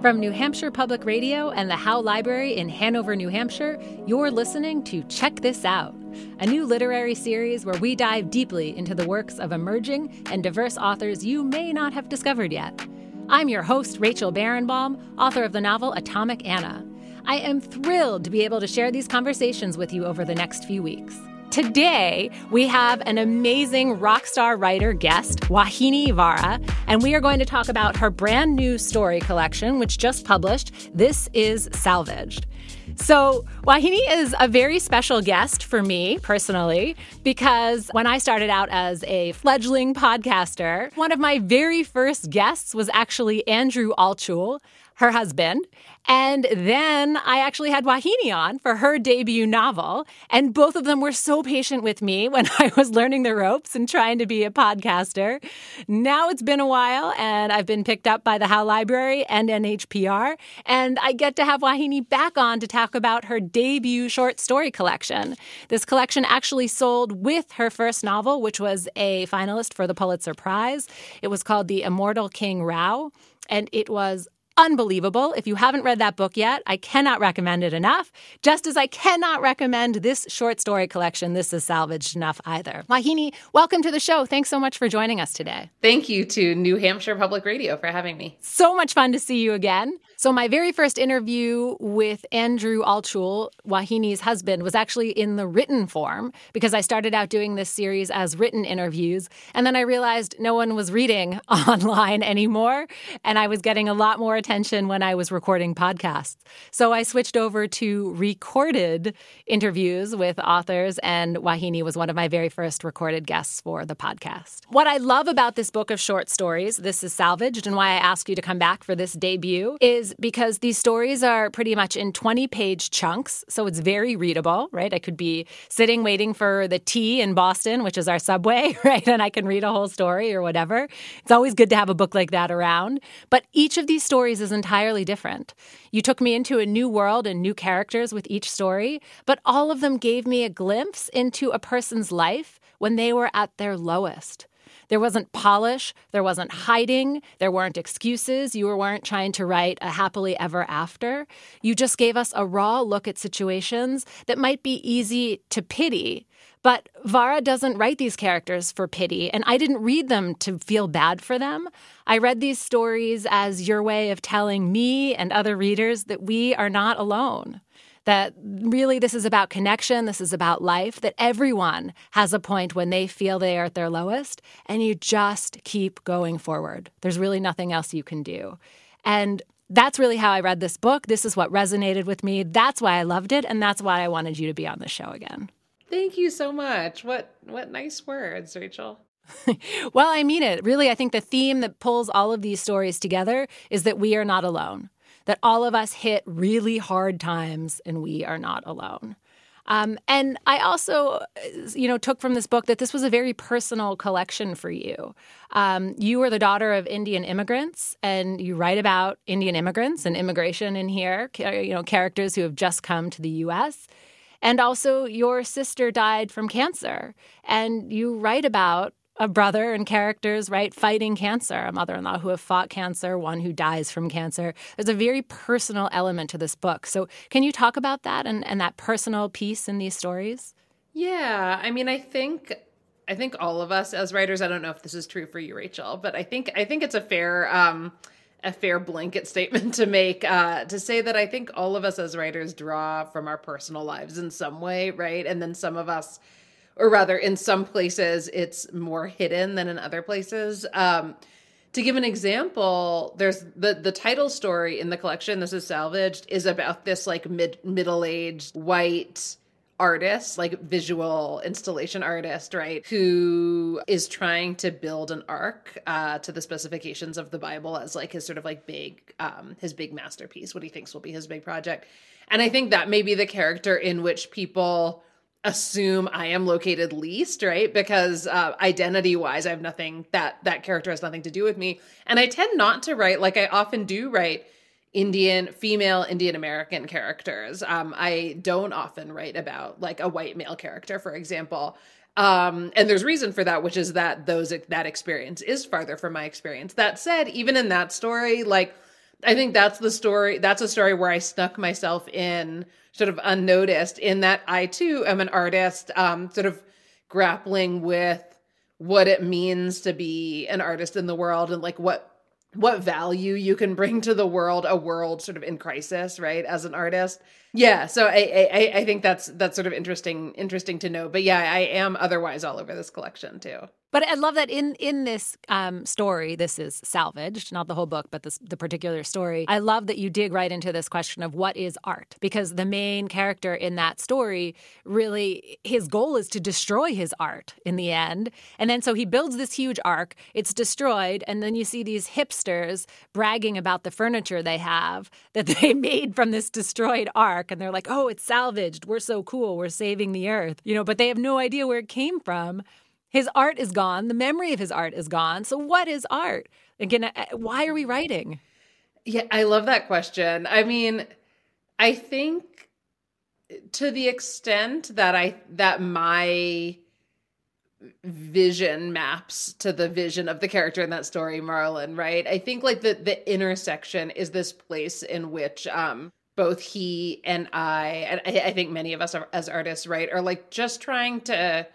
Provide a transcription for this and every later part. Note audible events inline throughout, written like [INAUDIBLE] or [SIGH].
From New Hampshire Public Radio and the Howe Library in Hanover, New Hampshire, you're listening to Check This Out, a new literary series where we dive deeply into the works of emerging and diverse authors you may not have discovered yet. I'm your host, Rachel Barenbaum, author of the novel Atomic Anna. I am thrilled to be able to share these conversations with you over the next few weeks. Today, we have an amazing rock star writer guest, Vauhini Vara, and we are going to talk about her brand new story collection, which just published. This is Salvaged. So, Vauhini is a very special guest for me personally because when I started out as a fledgling podcaster, one of my very first guests was actually Andrew Altschul, her husband. And then I actually had Vauhini on for her debut novel. And both of them were so patient with me when [LAUGHS] I was learning the ropes and trying to be a podcaster. Now it's been a while, and I've been picked up by the Howe Library and NHPR. And I get to have Vauhini back on to talk about her debut short story collection. This collection actually sold with her first novel, which was a finalist for the Pulitzer Prize. It was called The Immortal King Rao and it was unbelievable. If you haven't read that book yet, I cannot recommend it enough, just as I cannot recommend this short story collection, This is Salvaged, enough either. Vauhini, welcome to the show. Thanks so much for joining us today. Thank you to New Hampshire Public Radio for having me. So much fun to see you again. So, my very first interview with Andrew Altschul, Vauhini's husband, was actually in the written form because I started out doing this series as written interviews. And then I realized no one was reading [LAUGHS] online anymore. And I was getting a lot more attention when I was recording podcasts. So, I switched over to recorded interviews with authors. And Vauhini was one of my very first recorded guests for the podcast. What I love about this book of short stories, This is Salvaged, and why I ask you to come back for this debut is because these stories are pretty much in 20 page chunks. So it's very readable, right? I could be sitting waiting for the T in Boston, which is our subway, [LAUGHS] right? And I can read a whole story or whatever. It's always good to have a book like that around. But each of these stories is entirely different. You took me into a new world and new characters with each story, but all of them gave me a glimpse into a person's life when they were at their lowest. There wasn't polish, there wasn't hiding, there weren't excuses. You weren't trying to write a happily ever after. You just gave us a raw look at situations that might be easy to pity. But Vara doesn't write these characters for pity, and I didn't read them to feel bad for them. I read these stories as your way of telling me and other readers that we are not alone that really this is about connection, this is about life, that everyone has a point when they feel they are at their lowest, and you just keep going forward. There's really nothing else you can do. And that's really how I read this book. This is what resonated with me. That's why I loved it, and that's why I wanted you to be on the show again. Thank you so much. What what nice words, Rachel. [LAUGHS] well, I mean it. Really, I think the theme that pulls all of these stories together is that we are not alone that all of us hit really hard times and we are not alone. Um, and I also, you know, took from this book that this was a very personal collection for you. Um, you were the daughter of Indian immigrants, and you write about Indian immigrants and immigration in here. You know, characters who have just come to the U.S. And also, your sister died from cancer, and you write about a brother and characters, right, fighting cancer, a mother in law who have fought cancer, one who dies from cancer. There's a very personal element to this book. So, can you talk about that and, and that personal piece in these stories? Yeah. I mean, I think. I think all of us as writers, I don't know if this is true for you, Rachel, but I think I think it's a fair um, a fair blanket [LAUGHS] statement to make uh, to say that I think all of us as writers draw from our personal lives in some way, right? And then some of us or rather in some places it's more hidden than in other places. Um, to give an example there's the the title story in the collection this is salvaged is about this like mid middle-aged white artist like visual installation artist right who is trying to build an ark uh, to the specifications of the bible as like his sort of like big um his big masterpiece what he thinks will be his big project. And i think that may be the character in which people assume I am located least, right? Because uh, identity wise, I have nothing that that character has nothing to do with me. And I tend not to write like I often do write Indian, female Indian American characters. Um, I don't often write about like a white male character, for example. Um, and there's reason for that, which is that those that experience is farther from my experience. That said, even in that story, like I think that's the story. That's a story where I snuck myself in sort of unnoticed in that I too am an artist, um, sort of grappling with what it means to be an artist in the world and like what what value you can bring to the world, a world sort of in crisis, right? As an artist. Yeah. So I, I, I think that's, that's sort of interesting, interesting to know. But yeah, I am otherwise all over this collection too. But I love that in in this um, story, this is salvaged, not the whole book, but this, the particular story. I love that you dig right into this question of what is art, because the main character in that story really his goal is to destroy his art in the end, and then so he builds this huge ark. It's destroyed, and then you see these hipsters bragging about the furniture they have [LAUGHS] that they made from this destroyed ark, and they're like, "Oh, it's salvaged. We're so cool. We're saving the earth," you know. But they have no idea where it came from. His art is gone. The memory of his art is gone. So, what is art? Again, why are we writing? Yeah, I love that question. I mean, I think to the extent that I that my vision maps to the vision of the character in that story, Marlon, right? I think like the the intersection is this place in which um both he and I, and I, I think many of us are, as artists, right, are like just trying to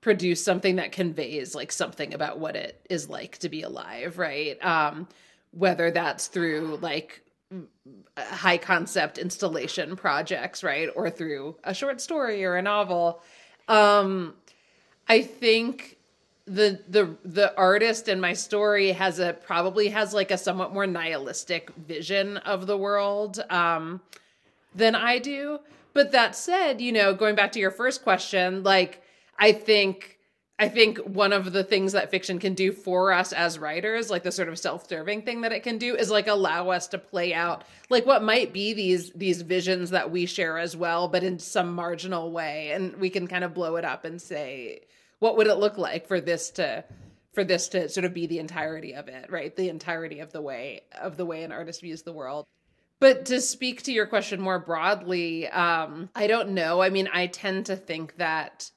produce something that conveys like something about what it is like to be alive, right? Um, whether that's through like high concept installation projects, right? Or through a short story or a novel. Um, I think the the the artist in my story has a probably has like a somewhat more nihilistic vision of the world um, than I do. But that said, you know, going back to your first question, like I think I think one of the things that fiction can do for us as writers, like the sort of self-serving thing that it can do is like allow us to play out like what might be these these visions that we share as well, but in some marginal way. And we can kind of blow it up and say, what would it look like for this to for this to sort of be the entirety of it, right? The entirety of the way of the way an artist views the world. But to speak to your question more broadly, um, I don't know. I mean, I tend to think that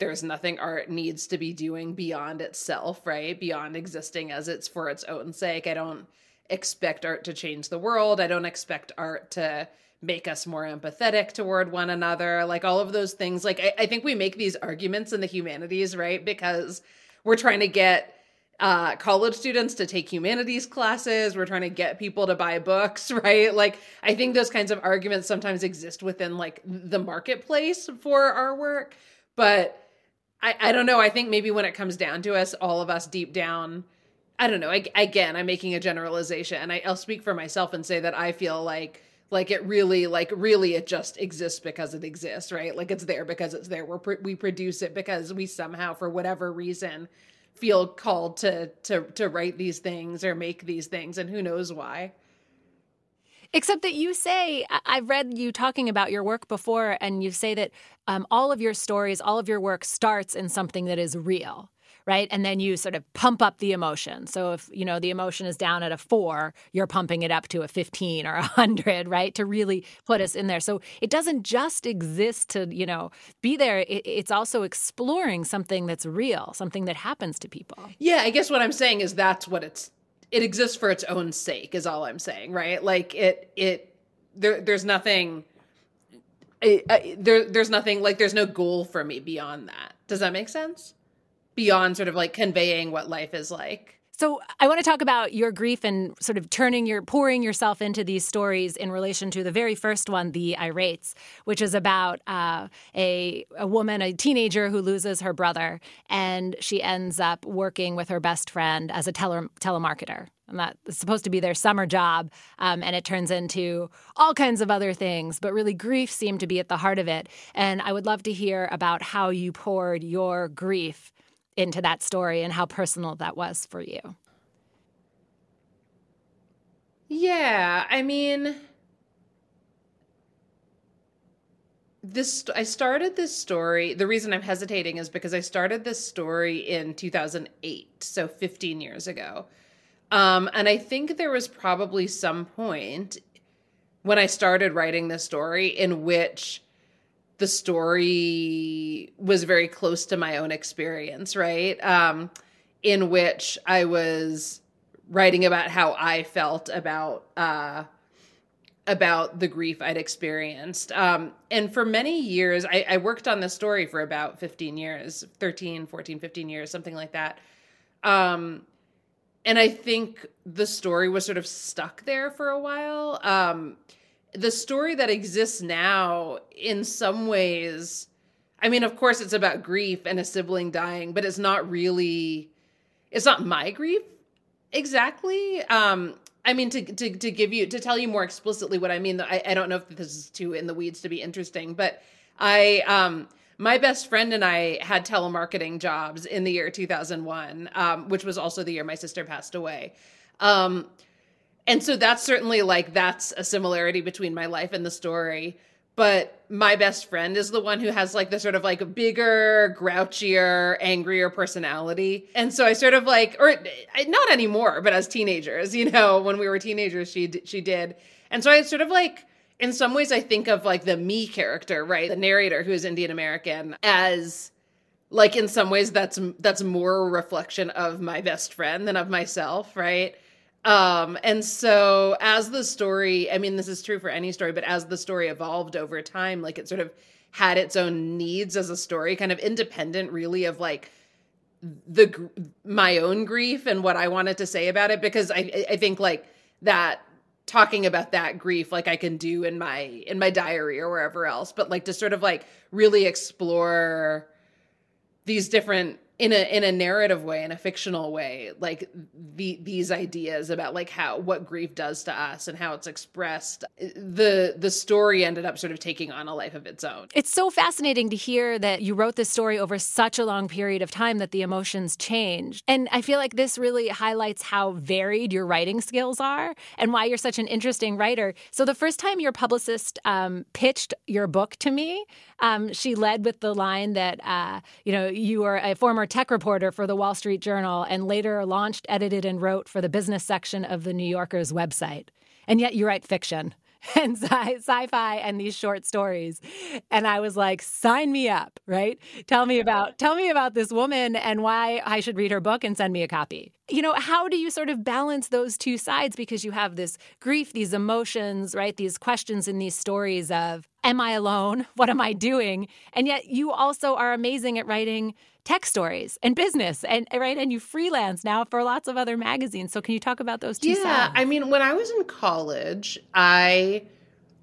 there's nothing art needs to be doing beyond itself, right? Beyond existing as it's for its own sake. I don't expect art to change the world. I don't expect art to make us more empathetic toward one another. Like all of those things. Like I, I think we make these arguments in the humanities, right? Because we're trying to get uh, college students to take humanities classes. We're trying to get people to buy books, [LAUGHS] right? Like, I think those kinds of arguments sometimes exist within like the marketplace for our work. But I, I don't know. I think maybe when it comes down to us, all of us deep down, I don't know. I, again, I'm making a generalization, and I, I'll speak for myself and say that I feel like like it really like really it just exists because it exists right like it's there because it's there We're, we produce it because we somehow for whatever reason feel called to to to write these things or make these things and who knows why Except that you say, I've read you talking about your work before, and you say that um, all of your stories, all of your work starts in something that is real right? And then you sort of pump up the emotion. So if you know the emotion is down at a 4 you're pumping it up to a 15 or a 100 right to really put us in there. So it doesn't just exist to you know be there. It's also exploring something that's real something that happens to people. Yeah i guess what i'm saying is that's what it's it exists for its own sake is all i'm saying right? Like it it there there's nothing I, I, there there's nothing like there's no goal for me beyond that. Does that make sense? Beyond sort of like conveying what life is like so I want to talk about your grief and sort of turning your pouring yourself into these stories in relation to the very first one, the Irates, which is about uh, a a woman, a teenager who loses her brother, and she ends up working with her best friend as a tele- telemarketer. And that's supposed to be their summer job, um, and it turns into all kinds of other things. But really, grief seemed to be at the heart of it. And I would love to hear about how you poured your grief into that story and how personal that was for you. Yeah, I mean this I started this story. The reason I'm hesitating is because I started this story in 2008, so 15 years ago. Um, and I think there was probably some point when I started writing this story in which the story was very close to my own experience, right? Um, in which I was writing about how I felt about uh, about the grief I'd experienced. Um, and for many years, I, I, worked on this story for about 15 years, 13, 14, 15 years, something like that. Um, and I think the story was sort of stuck there for a while. Um, the story that exists now, in some ways, I mean, of course, it's about grief and a sibling dying, but it's not really, it's not my grief exactly. Um, I mean, to, to, to give you, to tell you more explicitly what I mean, I, I don't know if this is too in the weeds to be interesting, but I, um, my best friend and I had telemarketing jobs in the year 2001, um, which was also the year my sister passed away. Um, and so that's certainly like that's a similarity between my life and the story but my best friend is the one who has like the sort of like bigger, grouchier, angrier personality. And so I sort of like, or not anymore, but as teenagers, you know, when we were teenagers, she she did. And so I sort of like, in some ways, I think of like the me character, right, the narrator who is Indian American, as like in some ways that's that's more a reflection of my best friend than of myself, right? Um, and so as the story, I mean, this is true for any story, but as the story evolved over time, like it sort of had its own needs as a story, kind of independent, really, of like the my own grief and what I wanted to say about it. Because I I think like that talking about that grief like I can do in my in my diary or wherever else, but like to sort of like really explore these different in a in a narrative way in a fictional way like the these ideas about like how what grief does to us and how it's expressed the the story ended up sort of taking on a life of its own. It's so fascinating to hear that you wrote this story over such a long period of time that the emotions changed. And i feel like this really highlights how varied your writing skills are and why you're such an interesting writer. So the first time your publicist um, pitched your book to me um, she led with the line that uh, you know you were a former tech reporter for the Wall Street Journal and later launched, edited, and wrote for the business section of the New Yorker's website. And yet you write fiction [LAUGHS] and sci fi and these short stories. And I was like, sign me up, right? Tell me about tell me about this woman and why I should read her book and send me a copy. You know, how do you sort of balance those two sides? Because you have this grief, these emotions, right? These questions in these stories of, am I alone? What am I doing? And yet you also are amazing at writing tech stories and business and right? And you freelance now for lots of other magazines. So can you talk about those two yeah sides? i mean when i was in college i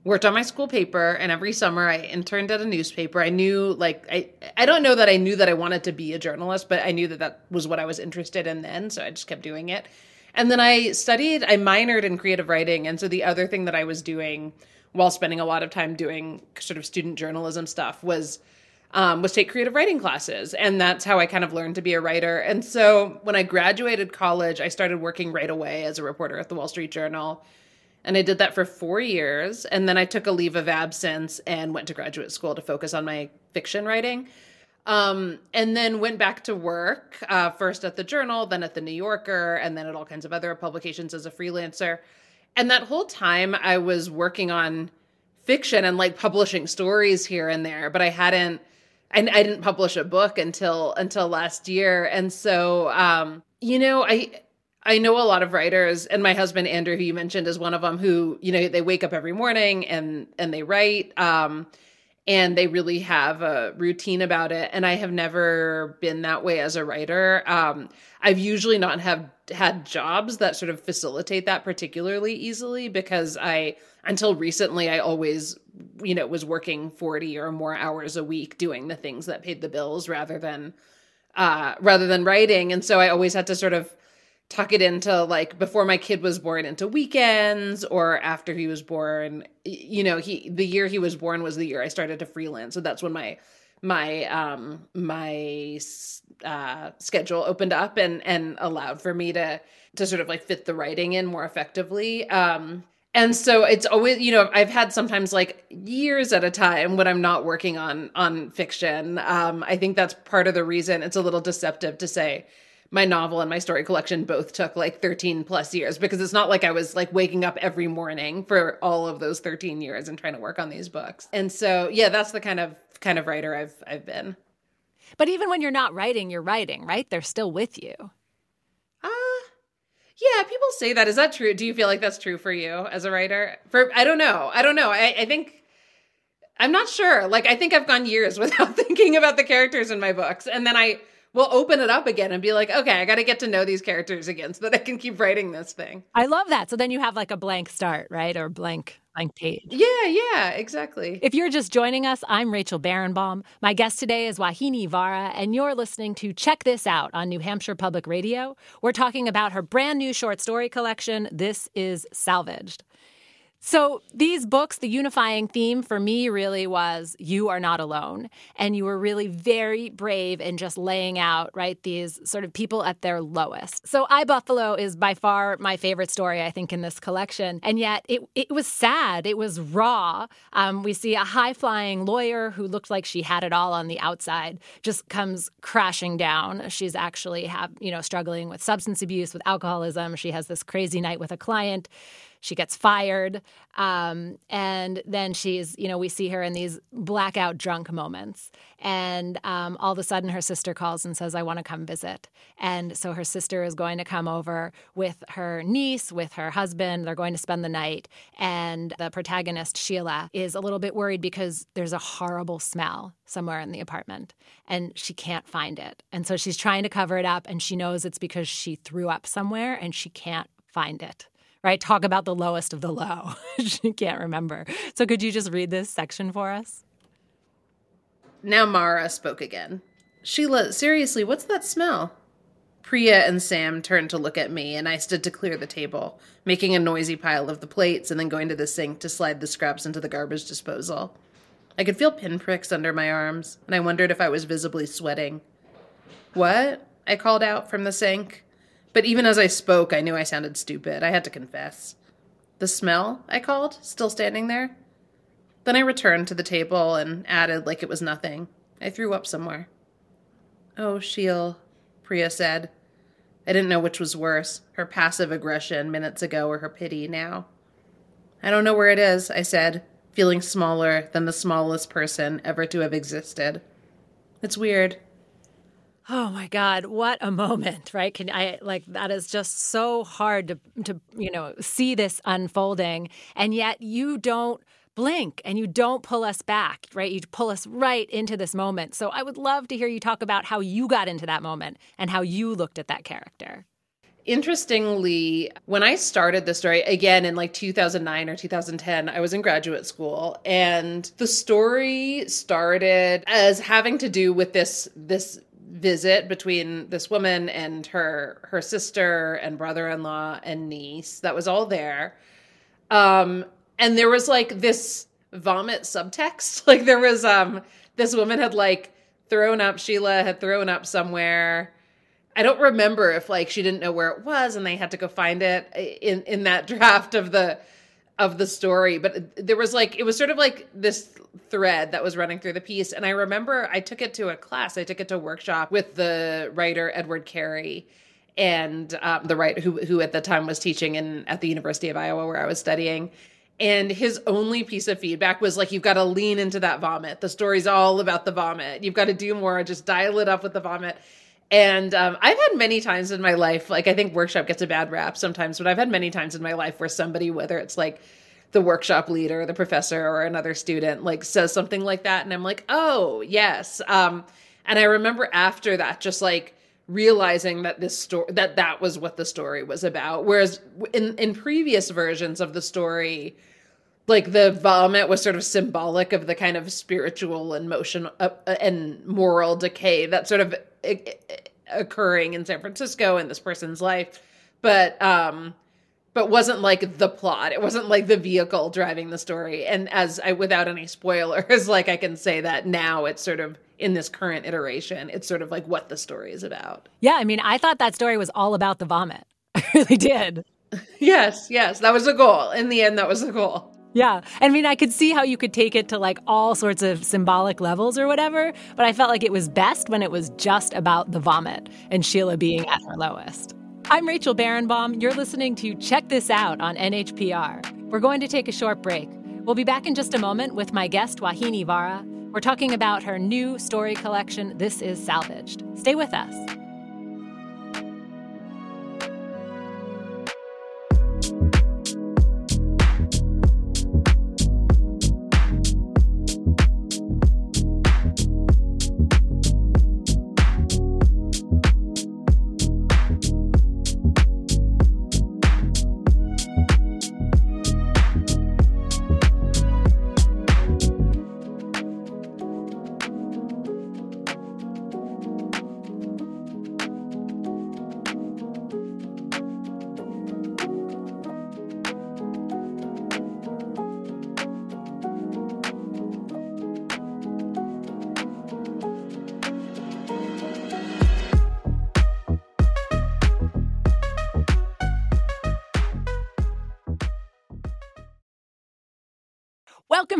worked on my school paper and every summer i interned at a newspaper. I knew like i i don't know that i knew that i wanted to be a journalist but i knew that that was what i was interested in then so i just kept doing it. And then i studied i minored in creative writing. And so the other thing that i was doing while spending a lot of time doing sort of student journalism stuff was um, was take creative writing classes. And that's how I kind of learned to be a writer. And so when I graduated college, I started working right away as a reporter at the Wall Street Journal. And I did that for four years. And then I took a leave of absence and went to graduate school to focus on my fiction writing. Um, and then went back to work, uh, first at the Journal, then at the New Yorker, and then at all kinds of other publications as a freelancer. And that whole time I was working on fiction and like publishing stories here and there, but I hadn't I, I didn't publish a book until until last year, and so um, you know, I I know a lot of writers, and my husband Andrew, who you mentioned, is one of them. Who you know they wake up every morning and and they write, um, and they really have a routine about it. And I have never been that way as a writer. Um, I've usually not have had jobs that sort of facilitate that particularly easily because I until recently I always you know was working 40 or more hours a week doing the things that paid the bills rather than uh rather than writing. And so I always had to sort of tuck it into like before my kid was born into weekends or after he was born. You know he the year he was born was the year I started to freelance. So that's when my my um my uh schedule opened up and and allowed for me to to sort of like fit the writing in more effectively. Um and so it's always you know i've had sometimes like years at a time when i'm not working on on fiction um i think that's part of the reason it's a little deceptive to say my novel and my story collection both took like 13 plus years because it's not like I was like waking up every morning for all of those 13 years and trying to work on these books. And so, yeah, that's the kind of kind of writer I've I've been. But even when you're not writing, you're writing, right? They're still with you. Yeah, people say that. Is that true? Do you feel like that's true for you as a writer? For I don't know. I don't know. I, I think I'm not sure. Like I think I've gone years [LAUGHS] without thinking about the characters in my books, and then I will open it up again and be like, okay, I got to get to know these characters again so that I can keep writing this thing. I love that. So then you have like a blank start, right, or blank blank page. Yeah, yeah, exactly. If you're just joining us, I'm Rachel Barenbaum. My guest today is Vauhini Vara, and you're listening to Check This Out on New Hampshire Public Radio. We're talking about her brand new short story collection, This is Salvaged. So, these books, the unifying theme for me really was you are not alone. And you were really very brave in just laying out, right, these sort of people at their lowest. So, I Buffalo is by far my favorite story, I think, in this collection. And yet, it, it was sad. It was raw. Um, we see a high flying lawyer who looked like she had it all on the outside just comes crashing down. She's actually have, you know, struggling with substance abuse, with alcoholism. She has this crazy night with a client she gets fired. Um, and then she's, you know, we see her in these blackout drunk moments. And um, all of a sudden, her sister calls and says, I want to come visit. And so her sister is going to come over with her niece, with her husband. They're going to spend the night. And the protagonist, Sheila, is a little bit worried because there's a horrible smell somewhere in the apartment and she can't find it. And so she's trying to cover it up. And she knows it's because she threw up somewhere and she can't find it right? Talk about the lowest of the low. [LAUGHS] she can't remember. So could you just read this section for us? Now Mara spoke again. Sheila, seriously, what's that smell? Priya and Sam turned to look at me, and I stood to clear the table, making a noisy pile of the plates and then going to the sink to slide the scraps into the garbage disposal. I could feel pinpricks under my arms, and I wondered if I was visibly sweating. What? I called out from the sink. But even as I spoke, I knew I sounded stupid. I had to confess. The smell? I called, still standing there. Then I returned to the table and added like it was nothing. I threw up somewhere. Oh, Sheil, Priya said. I didn't know which was worse her passive aggression minutes ago or her pity now. I don't know where it is, I said, feeling smaller than the smallest person ever to have existed. It's weird. Oh my God, what a moment, right? Can I like that is just so hard to to you know see this unfolding, and yet you don't blink and you don't pull us back, right? You pull us right into this moment. So I would love to hear you talk about how you got into that moment and how you looked at that character. Interestingly, when I started the story again in like 2009 or 2010, I was in graduate school and the story started as having to do with this this visit between this woman and her her sister and brother-in-law and niece that was all there. Um and there was like this vomit subtext. [LAUGHS] Like there was um this woman had like thrown up sheila had thrown up somewhere. I don't remember if like she didn't know where it was and they had to go find it in in that [LAUGHS] draft of the of the story but there was like it was sort of like this thread that was running through the piece and i remember i took it to a class. I took it to a workshop with the writer edward carey and um, the writer who, who at the time was teaching in at the university of iowa where i was studying and his only piece of feedback was like you've got to lean into that vomit. The story's all about the vomit. You've got to do more. Just dial it up with the vomit and um, I've had many times in my life, like I think workshop gets a bad rap sometimes, but I've had many times in my life where somebody, whether it's like the workshop leader, the professor, or another student, like says something like that, and I'm like, oh yes. Um, and I remember after that, just like realizing that this story that that was what the story was about. Whereas in in previous versions of the story, like the vomit was sort of symbolic of the kind of spiritual and motion uh, and moral decay that sort of occurring in San Francisco in this person's life, but um, but wasn't like the plot. It wasn't like the vehicle driving the story. And as I, without any spoilers, [LAUGHS] like I can say that now it's sort of in this current iteration, it's sort of like what the story is about. Yeah, I mean, I thought that story was all about the vomit. [LAUGHS] I really did. [LAUGHS] yes, yes, that was the goal. In the end, that was the goal. Yeah. I mean, I could see how you could take it to like all sorts of symbolic levels or whatever, but I felt like it was best when it was just about the vomit and Sheila being at her lowest. I'm Rachel Barenbaum. You're listening to Check This Out on NHPR. We're going to take a short break. We'll be back in just a moment with my guest, Vauhini Vara. We're talking about her new story collection, This Is Salvaged. Stay with us.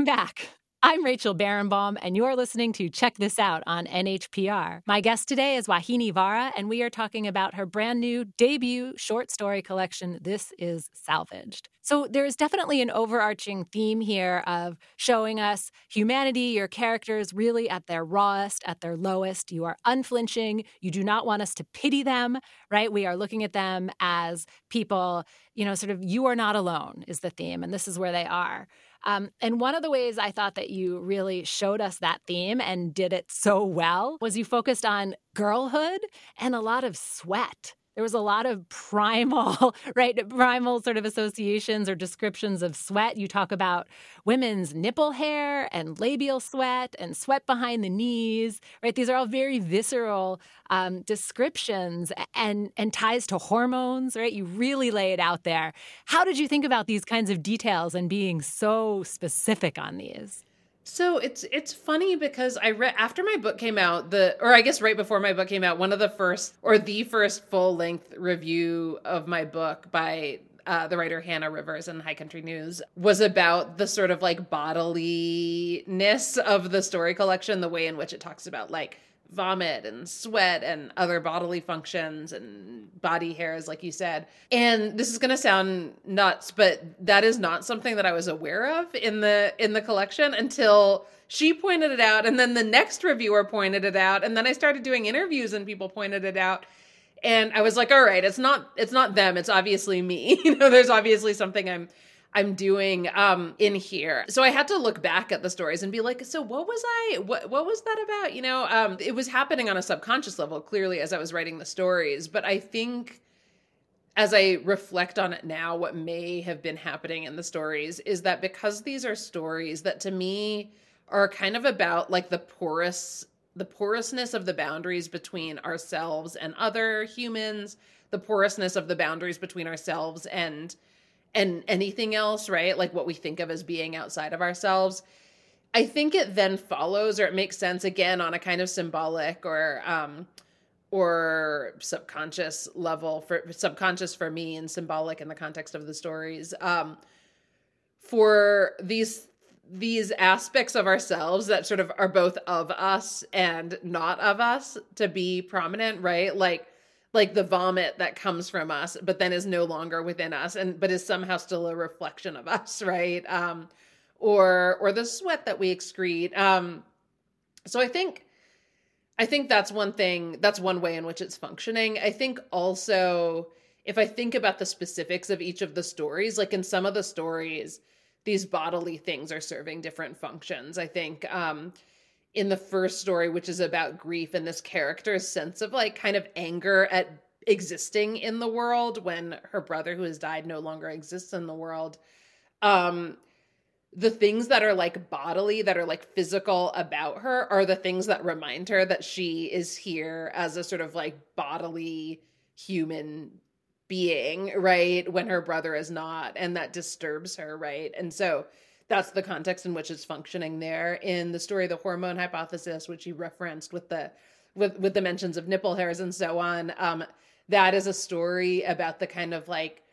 Back. I'm Rachel Barenbaum, and you're listening to Check This Out on NHPR. My guest today is Vauhini Vara, and we are talking about her brand new debut short story collection, This Is Salvaged. So there is definitely an overarching theme here of showing us humanity, your characters really at their rawest, at their lowest. You are unflinching. You do not want us to pity them, right? We are looking at them as people, you know, sort of, you are not alone is the theme, and this is where they are. Um, and one of the ways I thought that you really showed us that theme and did it so well was you focused on girlhood and a lot of sweat there was a lot of primal, [LAUGHS] right? Primal sort of associations or descriptions of sweat. You talk about women's nipple hair and labial sweat and sweat behind the knees, right? These are all very visceral um, descriptions and and ties to hormones, right? You really lay it out there. How did you think about these kinds of details and being so specific on these? So it's it's funny because I read after my book came out, the or I guess right before my book came out, one of the first or the first full length review of my book by uh, the writer Hannah Rivers in High Country News was about the sort of like bodiliness of the story collection, the way in which it talks about like vomit and sweat and other bodily functions and body hairs like you said. And this is going to sound nuts but that is not something that i was aware of in the in the collection until she pointed it out and then the next reviewer pointed it out and then i started doing interviews and people pointed it out. And i was like all right it's not it's not them it's obviously me. [LAUGHS] You know there's obviously something i'm I'm doing um in here. So I had to look back at the stories and be like, so what was I what what was that about? You know, um it was happening on a subconscious level clearly as I was writing the stories, but I think as I reflect on it now, what may have been happening in the stories is that because these are stories that to me are kind of about like the porous the porousness of the boundaries between ourselves and other humans, the porousness of the boundaries between ourselves and and anything else, right? Like what we think of as being outside of ourselves. I think it then follows or it makes sense again on a kind of symbolic or um or subconscious level for subconscious for me and symbolic in the context of the stories um for these these aspects of ourselves that sort of are both of us and not of us to be prominent right like like the vomit that comes from us but then is no longer within us and but is somehow still a reflection of us [LAUGHS] right? Um or or the sweat that we excrete. Um so i think i think that's one thing that's one way in which it's functioning. I think also if i think about the specifics of each of the stories like in some of the stories these bodily things are serving different functions i think. Um in the first story, which is about grief and this character's sense of like kind of anger at existing in the world when her brother who has died no longer exists in the world. Um, the things that are like bodily, that are like physical about her, are the things that remind her that she is here as a sort of like bodily human being, right? When her brother is not, and that disturbs her, right? And so that's the context in which it's functioning there. In the story of the hormone hypothesis which you referenced with the with with the mentions of nipple hairs and so on um that is a story about the kind of like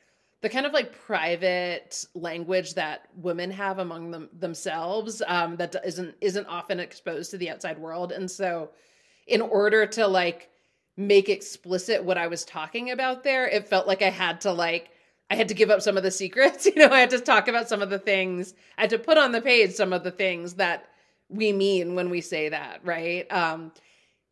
the kind of like private language that women have among them themselves um that isn't isn't often exposed to the outside world. And so in order to like make explicit what i was talking about there it felt like i had to like I had to give up some of the secrets. [LAUGHS] You know, I had to talk about some of the things. I had to put on the page some of the things that we mean when we say that, right? Um,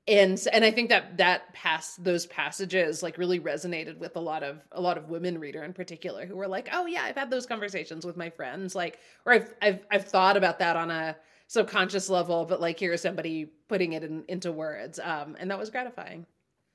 and and I think that that pass those passages like really resonated with a lot of a lot of women reader in particular who were like, oh yeah, I've had those conversations with my friends, like, or I've I've I've thought about that on a subconscious level, but like here's somebody putting it in, into words, um, and that was gratifying.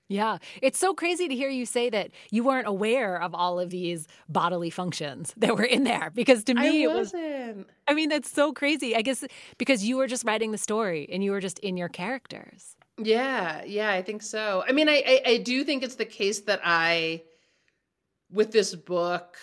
Yeah. It's so crazy to hear you say that you weren't aware of all of these bodily functions that were in there because to me I it was I mean that's so crazy. I guess because you were just writing the story and you were just in your characters. Yeah, yeah, I think so. I mean I I, I do think it's the case that I with this book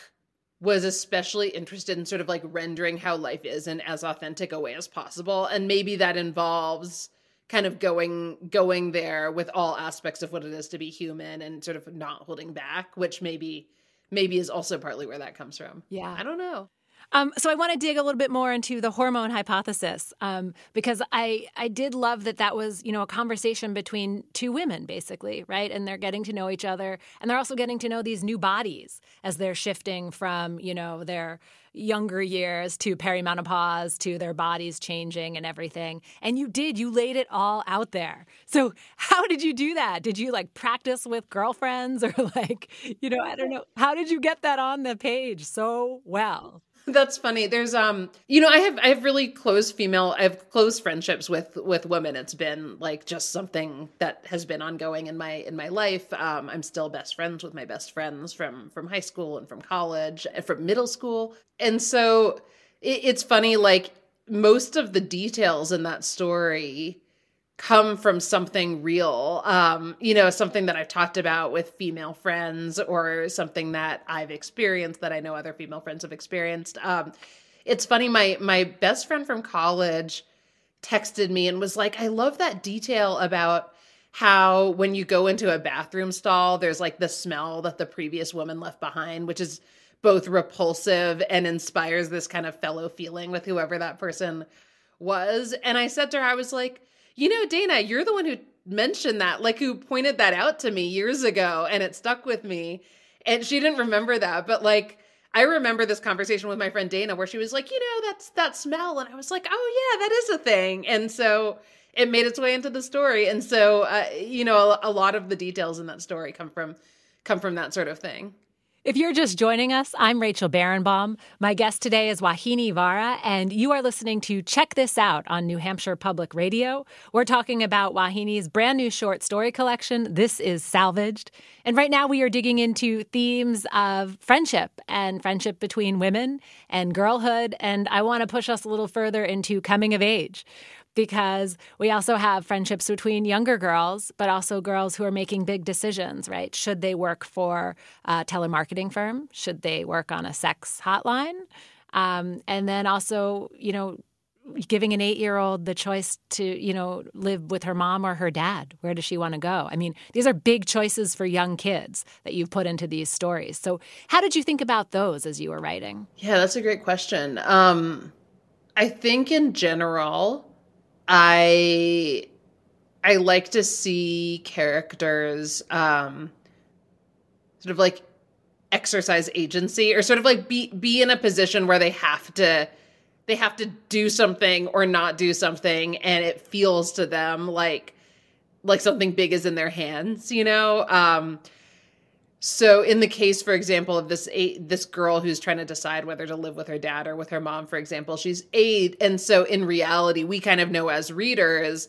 was especially interested in sort of like rendering how life is in as authentic a way as possible and maybe that involves kind of going going there with all aspects of what it is to be human and sort of not holding back which maybe maybe is also partly where that comes from. Yeah. I don't know Um, so I want to dig a little bit more into the hormone hypothesis um, because I I did love that that was you know a conversation between two women basically right? And they're getting to know each other and they're also getting to know these new bodies as they're shifting from you know their younger years to perimenopause to their bodies changing and everything. And you did you laid it all out there. So [LAUGHS] how did you do that? Did you like practice with girlfriends or [LAUGHS] like you know I don't know. How did you get that on the page so well That's funny. There's um you know, I have I have really close female I have close friendships with with women. It's been like just something that has been ongoing in my in my life. Um I'm still best friends with my best friends from from high school and from college and from middle school. And so it, it's funny like most of the details in that story come from something real um you know something that i've talked about with female friends or something that i've experienced that i know other female friends have experienced. Um it's funny my my best friend from college texted me and was like i love that detail about how when you go into a bathroom stall there's like the smell that the previous woman left behind which is both repulsive and inspires this kind of fellow feeling with whoever that person was. And i said to her i was like you know, Dana, you're the one who mentioned that, like who pointed that out to me years ago, and it stuck with me. And she didn't remember that, but like I remember this conversation with my friend Dana where she was like, you know, that's that smell, and I was like, oh yeah, that is a thing, and so it made its way into the story, and so uh, you know, a, a lot of the details in that story come from come from that sort of thing. If you're just joining us, I'm Rachel Barenbaum. My guest today is Vauhini Vara, and you are listening to Check This Out on New Hampshire Public Radio. We're talking about Vauhini's brand new short story collection, This is Salvaged. And right now we are digging into themes of friendship and friendship between women and girlhood. And I want to push us a little further into coming of age because we also have friendships between younger girls, but also girls who are making big decisions, right? Should they work for a telemarketing firm? Should they work on a sex hotline? Um, and then also, you know, giving an eight year old the choice to, you know, live with her mom or her dad. Where does she want to go? I mean, these are big choices for young kids that you've put into these stories. So, how did you think about those as you were writing? Yeah, that's a great question. Um, I think in general, I I like to see characters um sort of like exercise agency or sort of like be be in a position where they have to they have to do something or not do something and it feels to them like like something big is in their hands, you know? Um so in the case, for example, of this eight, this girl who's trying to decide whether to live with her dad or with her mom, for example, she's eight, and so in reality, we kind of know as readers,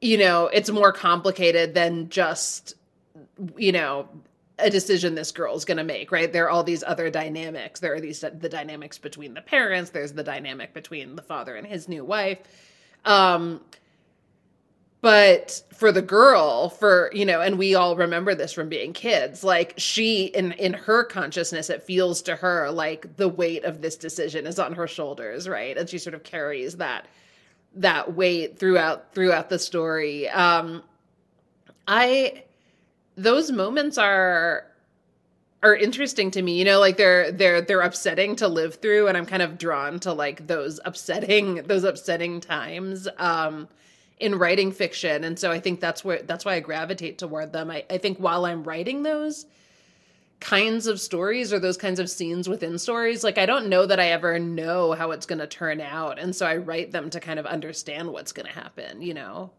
you know, it's more complicated than just, you know, a decision this girl's going to make, right? There are all these other dynamics. There are these the dynamics between the parents. There's the dynamic between the father and his new wife. Um, but for the girl for you know and we all remember this from being kids like she in in her consciousness it feels to her like the weight of this decision is on her shoulders right? And she sort of carries that that weight throughout throughout the story. Um i those moments are are interesting to me you know like they're they're they're upsetting to live through and i'm kind of drawn to like those upsetting those upsetting times. Um in writing fiction. And so i think that's where that's why i gravitate toward them. I, I think while i'm writing those kinds of stories or those kinds of scenes within stories like i don't know that i ever know how it's going to turn out. And so i write them to kind of understand what's going to happen you know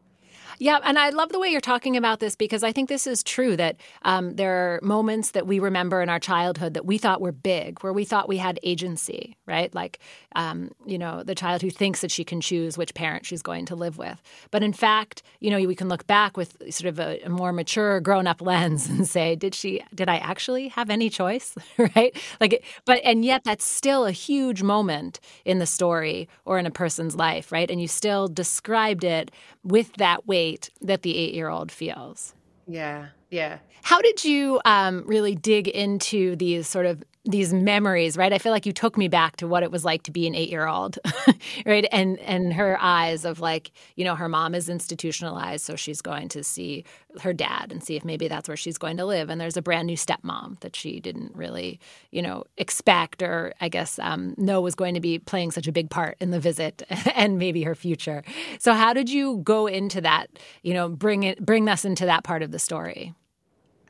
yeah, and I love the way you're talking about this because I think this is true that um, there are moments that we remember in our childhood that we thought were big, where we thought we had agency, right? Like, um, you know, the child who thinks that she can choose which parent she's going to live with. But in fact, you know, we can look back with sort of a, a more mature, grown-up [LAUGHS] lens and say, did she? Did I actually have any choice? [LAUGHS] right? Like, but and yet that's still a huge moment in the story or in a person's life, right? And you still described it with that weight that the eight year old feels. Yeah, yeah. How did you um, really dig into these sort of these memories, right? I feel like you took me back to what it was like to be an eight year old, [LAUGHS] right? And and her eyes of like, you know, her mom is institutionalized, so she's going to see her dad and see if maybe that's where she's going to live. And there's a brand new stepmom that she didn't really, you know, expect or I guess um, know was going to be playing such a big part in the visit [LAUGHS] and maybe her future. So how did you go into that? You know, bring it bring us into that part of the story.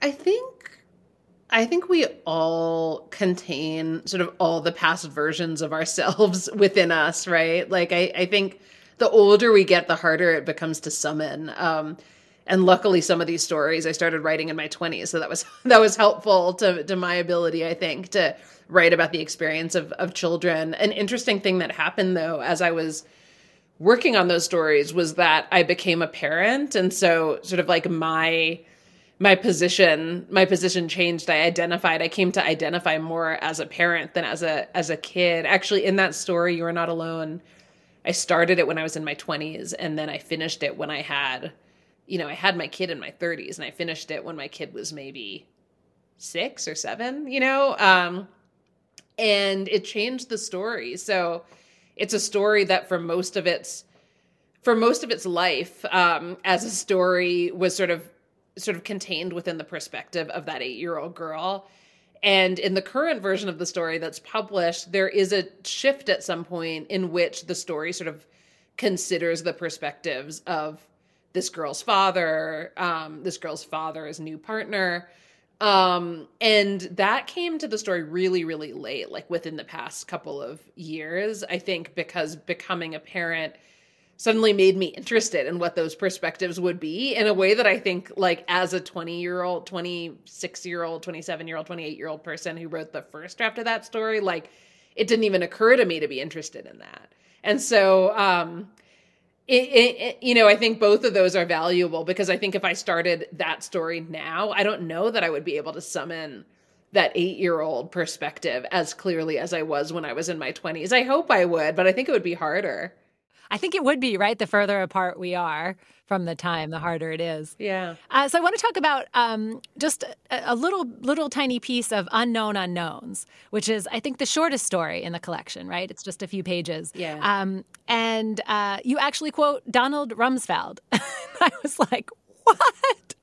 I think I think we all contain sort of all the past versions of ourselves [LAUGHS] within us, right? Like I, I think the older we get, the harder it becomes to summon. Um, and luckily, some of these stories I started writing in my twenties, so that was [LAUGHS] that was helpful to to my ability, I think, to write about the experience of of children. An interesting thing that happened though, as I was working on those stories, was that I became a parent, and so sort of like my my position my position changed. I identified i came to identify more as a parent than as a as a kid. Actually in that story you are not alone i started it when i was in my 20s and then i finished it when i had you know i had my kid in my 30s and i finished it when my kid was maybe 6 or 7 you know? Um and it changed the story. So it's a story that for most of its for most of its life um as a story was sort of sort of contained within the perspective of that eight year old girl. And in the current version of the story that's published, there is a shift at some point in which the story sort of considers the perspectives of this girl's father, um, this girl's father's new partner. Um, and that came to the story really, really late, like within the past couple of years, I think, because becoming a parent suddenly made me interested in what those perspectives would be in a way that I think like as a 20 year old, 26 year old, 27 year old, 28 year old person who wrote the first draft of that story, like it didn't even occur to me to be interested in that. And so, um, it, it, you know, I think both of those are valuable because I think if I started that story now, I don't know that I would be able to summon that eight year old perspective as clearly as I was when I was in my 20s. I hope I would, but I think it would be harder. I think it would be, right? The further apart we are from the time, the harder it is. Yeah. Uh, so I want to talk about um, just a, a, little, little tiny piece of unknown unknowns, which is, I think, the shortest story in the collection. Right? It's just a few pages. Yeah. Um, and uh, you actually quote Donald Rumsfeld. [LAUGHS] I was like, what?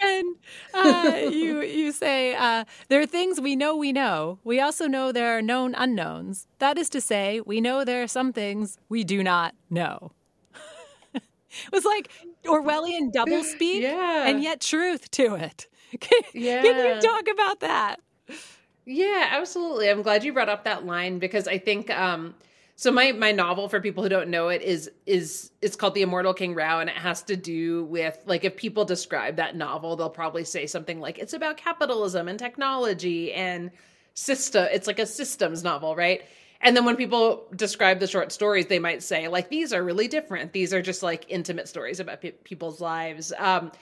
And uh, you you say uh, there are things we know we know. We also know there are known unknowns. That is to say, we know there are some things we do not know. [LAUGHS] it was like Orwellian doublespeak, [LAUGHS] yeah. and yet truth to it. [LAUGHS] Can, yeah. can you talk about that? Yeah, absolutely. I'm glad you brought up that line because I think um, so my my novel for people who don't know it is is it's called The Immortal King Rao and it has to do with like if people describe that novel they'll probably say something like it's about capitalism and technology and system it's like a systems novel, right? And then when people describe the short stories they might say like these are really different. These are just like intimate stories about pe- people's lives. Um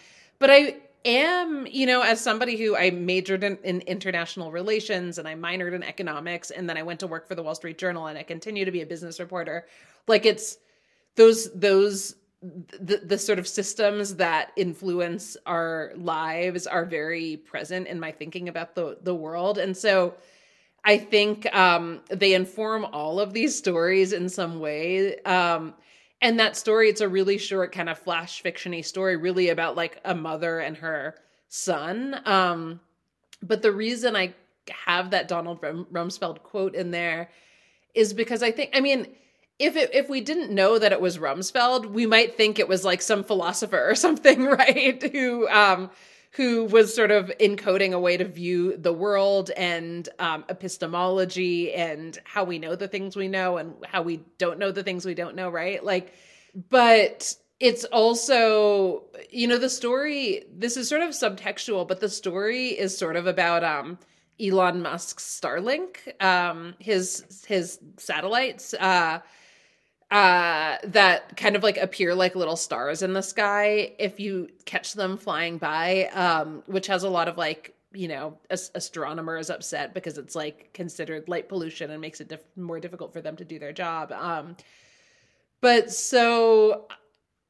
but I am, you know, as somebody who I majored in, in, international relations and I minored in economics, and then I went to work for the Wall Street Journal and I continue to be a business reporter. Like it's those those the, the sort of systems that influence our lives are very present in my thinking about the the world, and so. I think um, they inform all of these stories in some way. Um, and that story it's a really short kind of flash fictiony story really about like a mother and her son. Um but the reason i have that donald rumsfeld quote in there is because i think i mean if it, if we didn't know that it was rumsfeld we might think it was like some philosopher or [LAUGHS] something right who um who was sort of encoding a way to view the world and um, epistemology and how we know the things we know and how we don't know the things we don't know, right? Like, but it's also, you know, the story, this is sort of subtextual, but the story is sort of about, um, Elon Musk's Starlink, um, his his satellites, uh, uh that kind of like appear like little stars in the sky if you catch them flying by um which has a lot of like you know as- astronomers upset because it's like considered light pollution and makes it diff- more difficult for them to do their job um but so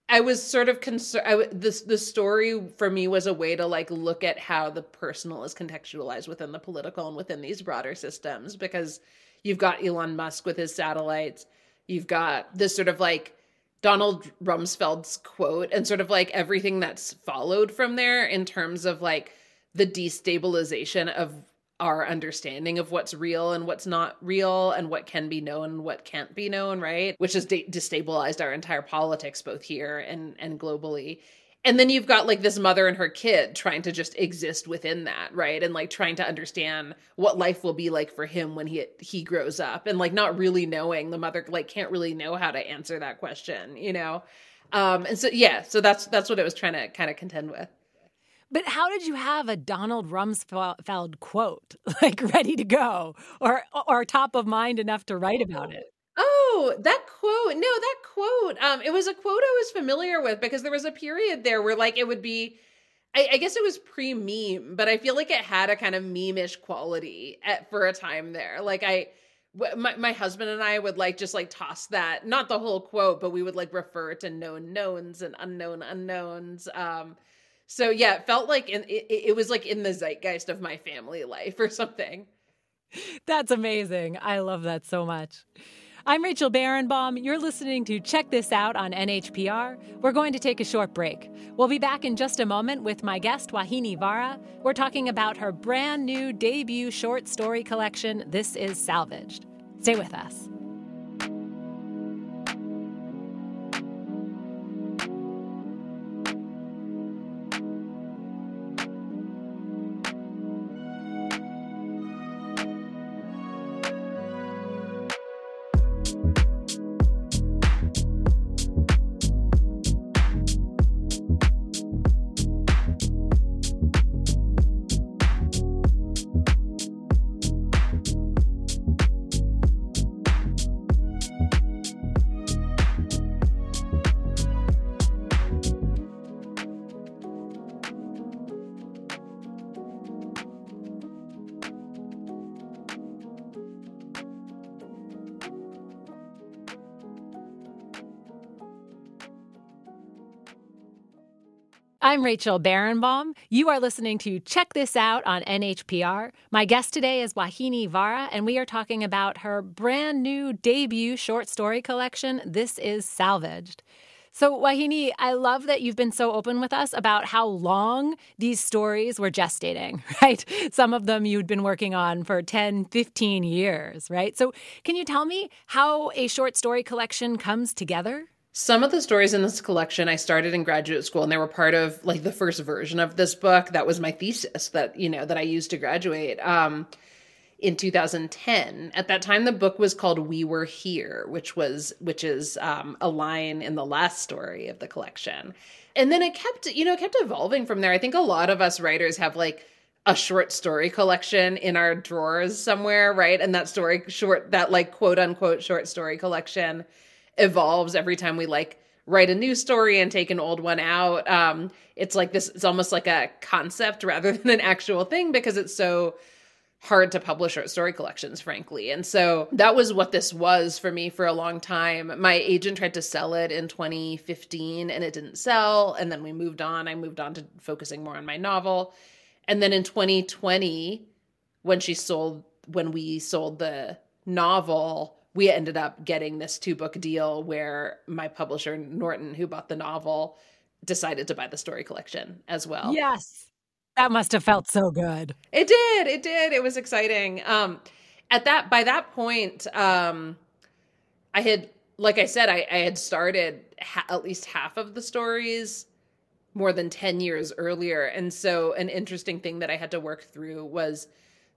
I was sort of concerned. This the story for me was a way to like look at how the personal is contextualized within the political and within these broader systems because you've got Elon Musk with his satellites, you've got this sort of like Donald Rumsfeld's quote and sort of like everything that's followed from there in terms of like the destabilization of our understanding of what's real and what's not real and what can be known and what can't be known right? Which has de- destabilized our entire politics both here and and globally and then you've got like this mother and her kid trying to just exist within that right? And like trying to understand what life will be like for him when he he grows up and like not really knowing the mother like can't really know how to answer that question you know? Um and so yeah so that's that's what it was trying to kind of contend with. But how did you have a Donald Rumsfeld quote [LAUGHS] like ready to go or or top of mind enough to write about it? That quote. No, that quote. Um it was a quote I was familiar with because there was a period there where like it would be I, I guess it was pre-meme, but I feel like it had a kind of meme-ish quality at for a time there. Like I my, my husband and I would like just like toss that, not the whole quote, but we would like refer to known knowns and unknown unknowns. Um, so yeah, it felt like in, it, it was like in the zeitgeist of my family life or something. [LAUGHS] That's amazing. I love that so much. I'm Rachel Barenbaum. You're listening to Check This Out on NHPR. We're going to take a short break. We'll be back in just a moment with my guest, Vauhini Vara. We're talking about her brand new debut short story collection, This Is Salvaged. Stay with us. I'm Rachel Barenbaum. You are listening to Check This Out on NHPR. My guest today is Vauhini Vara, and we are talking about her brand new debut short story collection, This Is Salvaged. So, Vauhini, I love that you've been so open with us about how long these stories were gestating, [LAUGHS] right? Some of them you'd been working on for 10, 15 years, right? So, can you tell me how a short story collection comes together? Some of the stories in this collection I started in graduate school and they were part of like the first version of this book. That was my thesis that, you know, that I used to graduate. Um, in 2010. At that time, the book was called "We Were Here," which was which is um, a line in the last story of the collection. And then it kept, you know, kept evolving from there. I think a lot of us writers have like a short story collection in our drawers somewhere, right? And that story short, that like quote unquote short story collection evolves every time we like write a new story and take an old one out. Um, it's like this, it's almost like a concept rather [LAUGHS] than an actual thing because it's so hard to publish short story collections, frankly. And so that was what this was for me for a long time. My agent tried to sell it in 2015 and it didn't sell. And then we moved on. I moved on to focusing more on my novel. And then in 2020, when she sold, when we sold the novel, we ended up getting this two book deal where my publisher Norton, who bought the novel, decided to buy the story collection as well. Yes. That must have felt so good. It did. It did. It was exciting. Um at that by that point um I had like I said I, I had started ha- at least half of the stories more than 10 years earlier and so an interesting thing that I had to work through was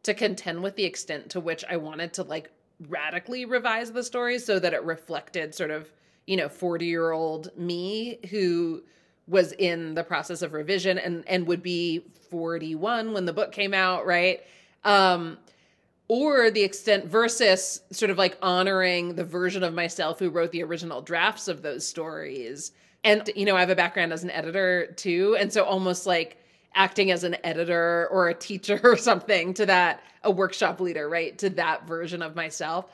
to contend with the extent to which I wanted to like radically revise the story so that it reflected sort of, you know, 40 year old me who was in the process of revision and and would be 41 when the book came out, right? Um or the extent versus sort of like honoring the version of myself who wrote the original drafts of those stories. And you know, I have a background as an editor too, and so almost like acting as an editor or a teacher [LAUGHS] or something to that a workshop leader right to that version of myself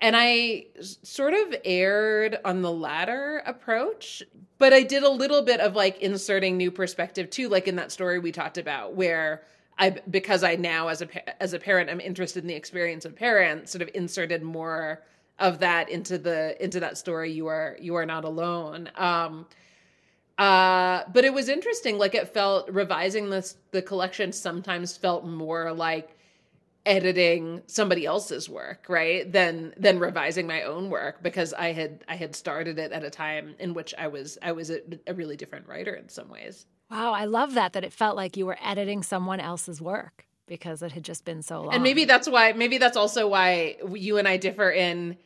And I sort of erred on the latter approach, but I did a little bit of like inserting new perspective too, like in that story we talked about, where I because I now as a as a parent i'm interested in the experience of parents, sort of inserted more of that into the into that story. You are you are not alone. Um, uh, but it was interesting. Like it felt revising this the collection sometimes felt more like editing somebody else's work right than than revising my own work because i had i had started it at a time in which i was i was a, a, really different writer in some ways wow i love that that it felt like you were editing someone else's work because it had just been so long and maybe that's why maybe that's also why you and i differ in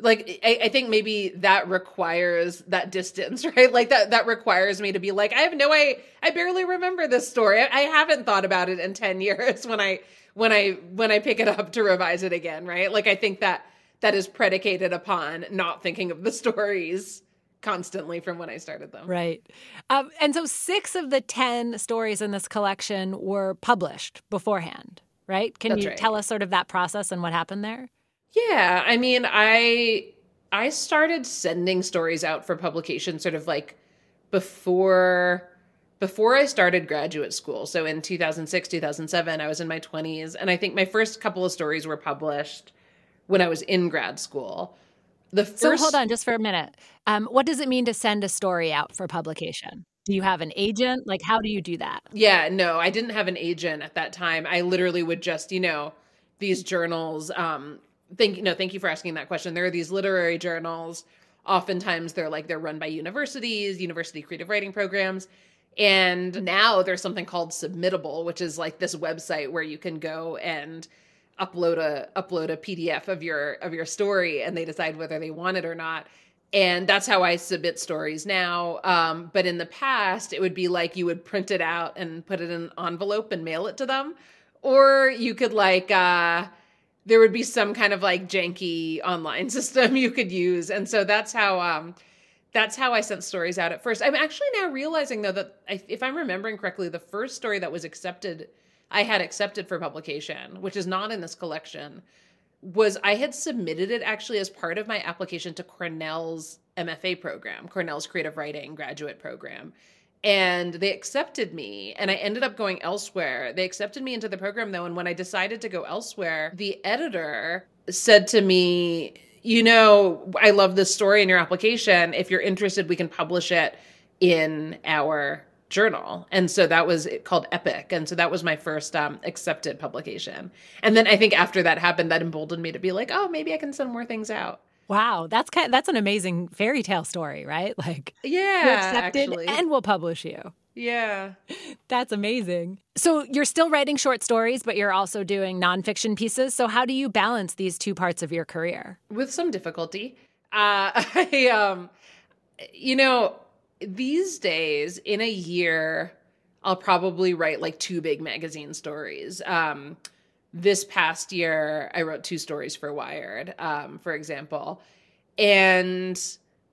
like I, I, think maybe that requires that distance [LAUGHS] right like that that requires me to be like i have no i i barely remember this story I, I haven't thought about it in 10 [LAUGHS] years when i when i when i pick it up to revise it again right like i think that that is predicated upon not thinking of the [LAUGHS] stories constantly from when I started them. Right. Um, and so six of the 10 stories in this collection were published beforehand, right? Can That's you right. tell us sort of that process and what happened there? Yeah, I mean, I I started sending stories out for publication sort of like before before I started graduate school. So in 2006, 2007, I was in my 20s and I think my first couple of stories were published when I was in grad school. The first So hold on just for a minute. Um, what does it mean to send a story out for publication? Do you have an agent? Like how do you do that? Yeah, no, I didn't have an agent at that time. I literally would just, you know, these journals um thank you no thank you for asking that question. There are these literary journals. Oftentimes they're like they're run by universities university creative writing programs. And now there's something called submittable which is like this website where you can go and upload a upload a pdf of your of your story and they decide whether they want it or not. And that's how i submit stories now. Um, but in the past it would be like you would print it out and put it in an envelope and mail it to them. Or you could like uh there would be some kind of like janky online [LAUGHS] system you could use and so that's how um that's how I sent stories out at first. I'm actually now realizing though that I, if I'm remembering correctly, the first story that was accepted, I had accepted for publication, which is not in this collection, was I had submitted it actually as part of my application to Cornell's MFA program, Cornell's Creative Writing graduate program and they accepted me and i ended up going elsewhere. They accepted me into the program though and when i decided to go elsewhere the editor said to me you know i love this story in your application. If you're interested we can publish it in our journal. And so that was called Epoch. And so that was my first um, accepted publication. And then i think after that happened that emboldened me to be like oh maybe i can send more things out Wow, that's kind of, that's an amazing fairy tale story, right? [LAUGHS] Like yeah, you're accepted actually. and we'll publish you. Yeah. [LAUGHS] That's amazing. So you're still writing short stories, but you're also doing nonfiction pieces. So how do you balance these two parts of your career? With some difficulty. Uh, [LAUGHS] I um you know, these days in a year I'll probably write like two big magazine stories. Um this past year, I wrote two stories for Wired, um, for example. And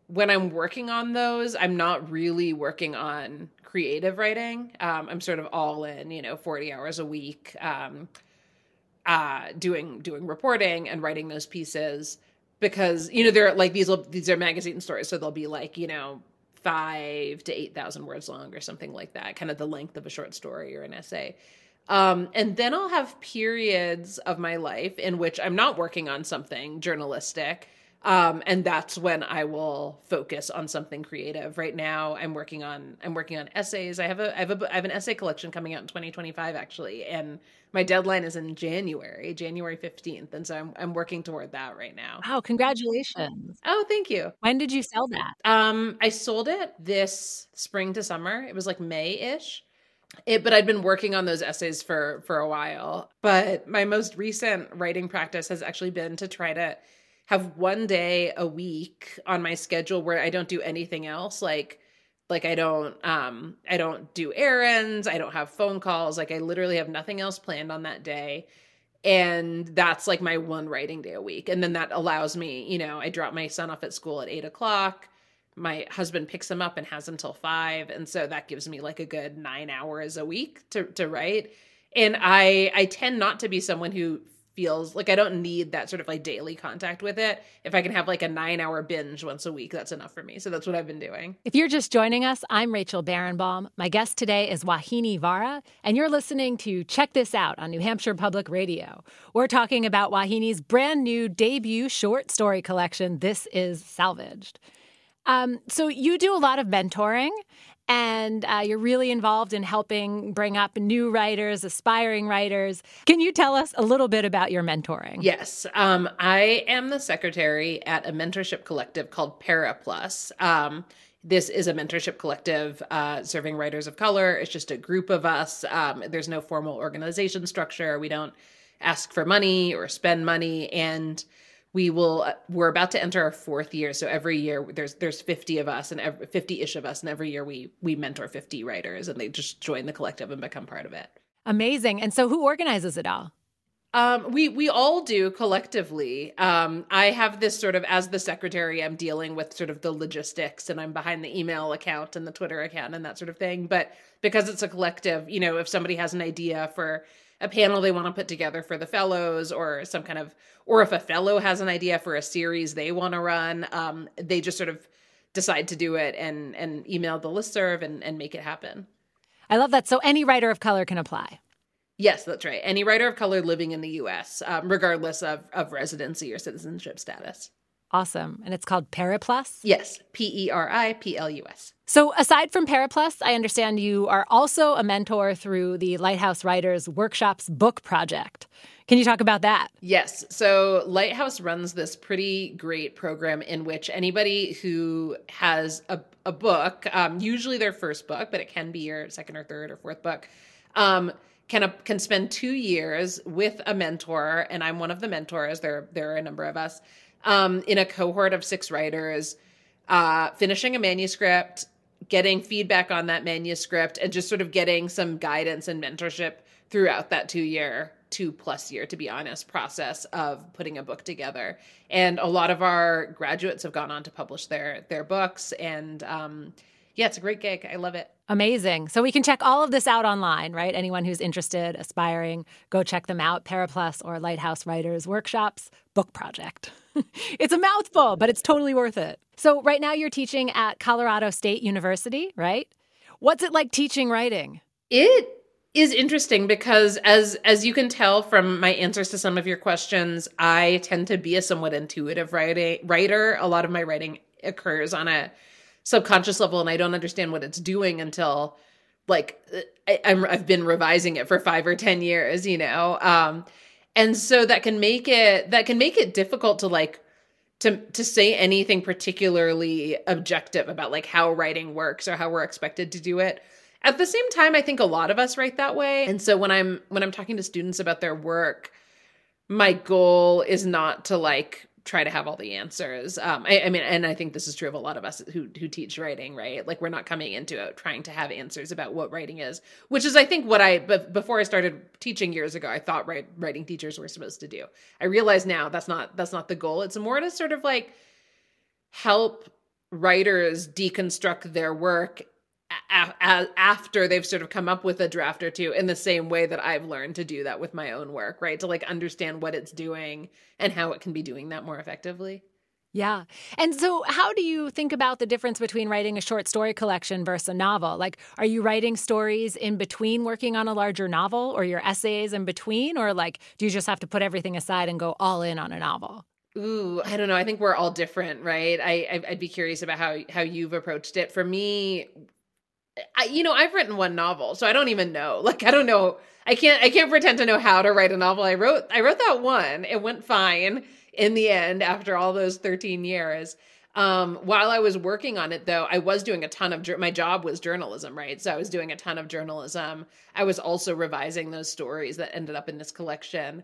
when I'm working on those, I'm not really working on creative writing. Um, I'm sort of all in, you know, 40 hours a week, um, uh, doing doing reporting and writing those pieces because you know they're like these these are magazine stories, so they'll be like you know five to eight thousand words long or something like that, kind of the length of a short story or an essay. Um, and then I'll have periods of my life in which I'm not working on something journalistic. Um, and that's when I will focus on something creative. Right now, I'm working on I'm working on essays. I have a I have a I have an essay collection coming out in 2025 actually, and my deadline is in January, January 15th, and so I'm I'm working toward that right now. Wow, congratulations! Oh, thank you. When did you sell that? Um, I sold it this spring to summer. It was like May ish it but i'd been working on those essays for for a while. But my most recent writing practice has actually been to try to have one day a week on my schedule where i don't do anything else. Like like i don't um i don't do errands. I don't have phone calls. Like i literally have nothing else planned on that day. And that's like my one writing day a week. And then that allows me you know i drop my son off at school at eight o'clock my husband picks him up and has him till five and so that gives me like a good nine hours a week to, to write and i i tend not to be someone who feels like I don't need that sort of like daily contact with it. If I can have like a nine hour binge once a week, that's enough for me. So that's what I've been doing. If you're just joining us, I'm Rachel Barenbaum. My guest today is Vauhini Vara, and you're listening to Check This Out on New Hampshire Public Radio. We're talking about Vauhini's brand new debut short story collection, This Is Salvaged. Um, so you do a lot of mentoring and uh, you're really involved in helping bring up new writers, aspiring writers. Can you tell us a little bit about your mentoring? Yes. Um, I am the secretary at a mentorship collective called Periplus. Um, this is a mentorship collective uh, serving writers of color. It's just a group of us. Um, there's no formal organization structure. We don't ask for money or spend money. And we will uh, we're about to enter our fourth year so every year there's there's 50 of us and 50ish of us and every year we we mentor 50 writers and they just join the collective and become part of it amazing and so who organizes it all um, we we all do collectively. Um, I have this sort of as the secretary, I'm dealing with sort of the logistics, and I'm behind the email account and the Twitter account and that sort of thing. But because it's a collective, you know, if somebody has an idea for a panel they want to put together for the fellows or some kind of or if a fellow has an idea for a series they want to run um, they just sort of decide to do it and and email the listserv and, and make it happen. I love that. So any writer of color can apply. Yes that's right. Any writer of color living in the us um, regardless of, of residency or citizenship status Awesome. And it's called Periplus? Yes, P E R I P L U S. So, aside from Periplus, I understand you are also a mentor through the Lighthouse Writers Workshops book project. Can you talk about that? Yes. So, Lighthouse runs this pretty great program in which anybody who has a, a book, um, usually their first book, but it can be your second or third or fourth book, um, can uh, can spend two years with a mentor, and I'm one of the mentors. There there are a number of us um, in a cohort of six writers, uh, finishing a manuscript, getting feedback on that manuscript, and just sort of getting some guidance and mentorship throughout that two year, two plus year, to be honest, process of putting a book together. And a lot of our graduates have gone on to publish their their books, and um, yeah, it's a great gig. I love it. Amazing. So we can check all of this out online, right? Anyone who's interested, aspiring, go check them out. Periplus or Lighthouse Writers Workshops book project. [LAUGHS] it's a mouthful, but it's totally worth it. So right now you're teaching at Colorado State University, right? What's it like teaching writing? It is interesting because as as you can tell from my answers to some of your questions, I tend to be a somewhat intuitive writing writer. A lot of my writing occurs on a subconscious level and I don't understand what it's doing until like I, am I've been revising it for five or ten years, you know. Um, and so that can make it that can make it difficult to like to to say anything particularly objective about like how writing works or how we're expected to do it. At the same time, I think a lot of us write that way. And so when I'm when I'm talking to students about their work, my goal is not to like try to have all the answers. Um, I, I, mean, and I think this is true of a lot of us who who teach writing, right? Like we're not coming into it trying to have answers about what writing is, which is, I think, what I before I started teaching years ago, I thought write, writing teachers were supposed to do. I realize now that's not that's not the goal. It's more to sort of like help writers deconstruct their work a- after they've sort of come up with a draft or two in the same way that I've learned to do that with my own work, right? To like understand what it's doing and how it can be doing that more effectively. Yeah. And so, how do you think about the difference between writing a short story collection versus a novel? Like, are you writing stories in between working on a larger novel or your essays in between? Or, like, do you just have to put everything aside and go all in on a novel? Ooh, I don't know. I think we're all different, right? I, I'd be curious about how how you've approached it. For me, I, you know, I've written one novel, so I don't even know. [LAUGHS] Like, I don't know. I can't. I can't pretend to know how to write a novel. I wrote. I wrote that one. It went fine in the end after all those thirteen years. Um, while I was working on it, though, I was doing a ton of. My job was journalism, right? So I was doing a ton of journalism. I was also revising those stories that ended up in this collection.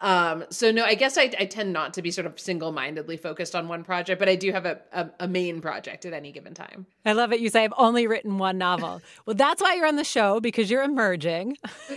Um, so no, I guess I, I tend not to be sort of single-mindedly focused on one project, but I do have a, a, a, main project at any given time. I love it. You say I've only written one novel. [LAUGHS] well, that's why you're on the show because you're emerging, [LAUGHS]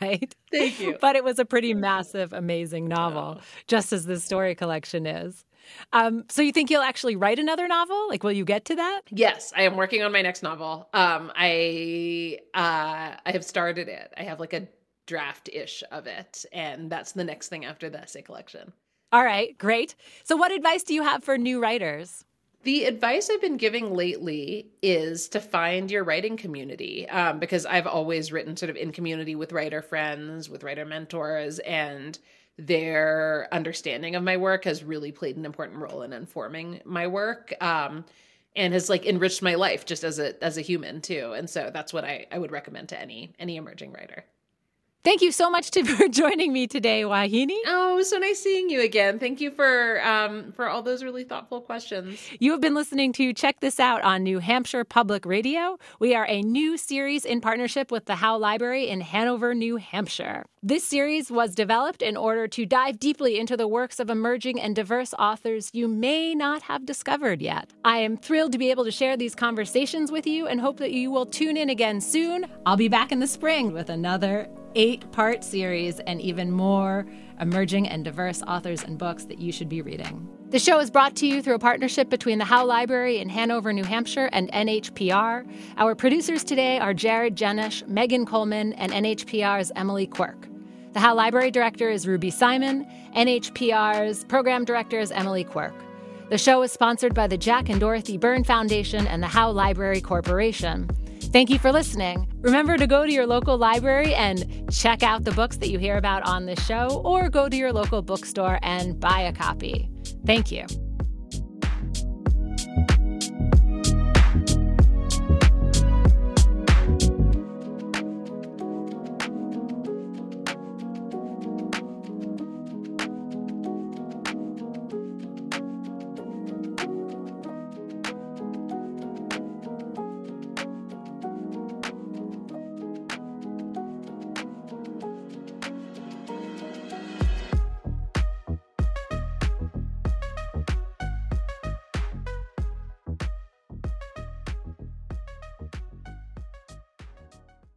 right? Thank you. But it was a pretty massive, amazing novel, oh. just as this story collection is. Um, so you think you'll actually write another novel? Like, will you get to that? Yes, I am working on my next novel. Um, I uh, I have started it. I have like a draft ish of it. And that's the next thing after the essay collection. All right, great. So, what advice do you have for new writers? The advice I've been giving lately is to find your writing community um, because I've always written sort of in community with writer friends, with writer mentors, and their understanding of my work has really played an important role in informing my work. Um, and has like enriched my life just as a as a human too and so that's what i i would recommend to any any emerging writer Thank you so much to, [LAUGHS] for joining me today, Vauhini. Oh, so nice seeing you again. Thank you for um, for all those really thoughtful questions. You have been listening to Check This Out on New Hampshire Public Radio. We are a new series in partnership with the Howe Library in Hanover, New Hampshire. This series was developed in order to dive deeply into the works of emerging and diverse authors you may not have discovered yet. I am thrilled to be able to share these conversations with you and hope that you will tune in again soon. I'll be back in the spring with another eight part series and even more emerging and diverse authors and books that you should be reading. The show is brought to you through a partnership between the Howe Library in Hanover, New Hampshire, and NHPR. Our producers today are Jared Jenish, Megan Coleman, and NHPR's Emily Quirk. The Howe Library Director is Ruby Simon. NHPR's Program Director is Emily Quirk. The show is sponsored by the Jack and Dorothy Byrne Foundation and the Howe Library Corporation. Thank you for listening. Remember to go to your local library and check out the books that you hear about on this show, or go to your local bookstore and buy a copy. Thank you.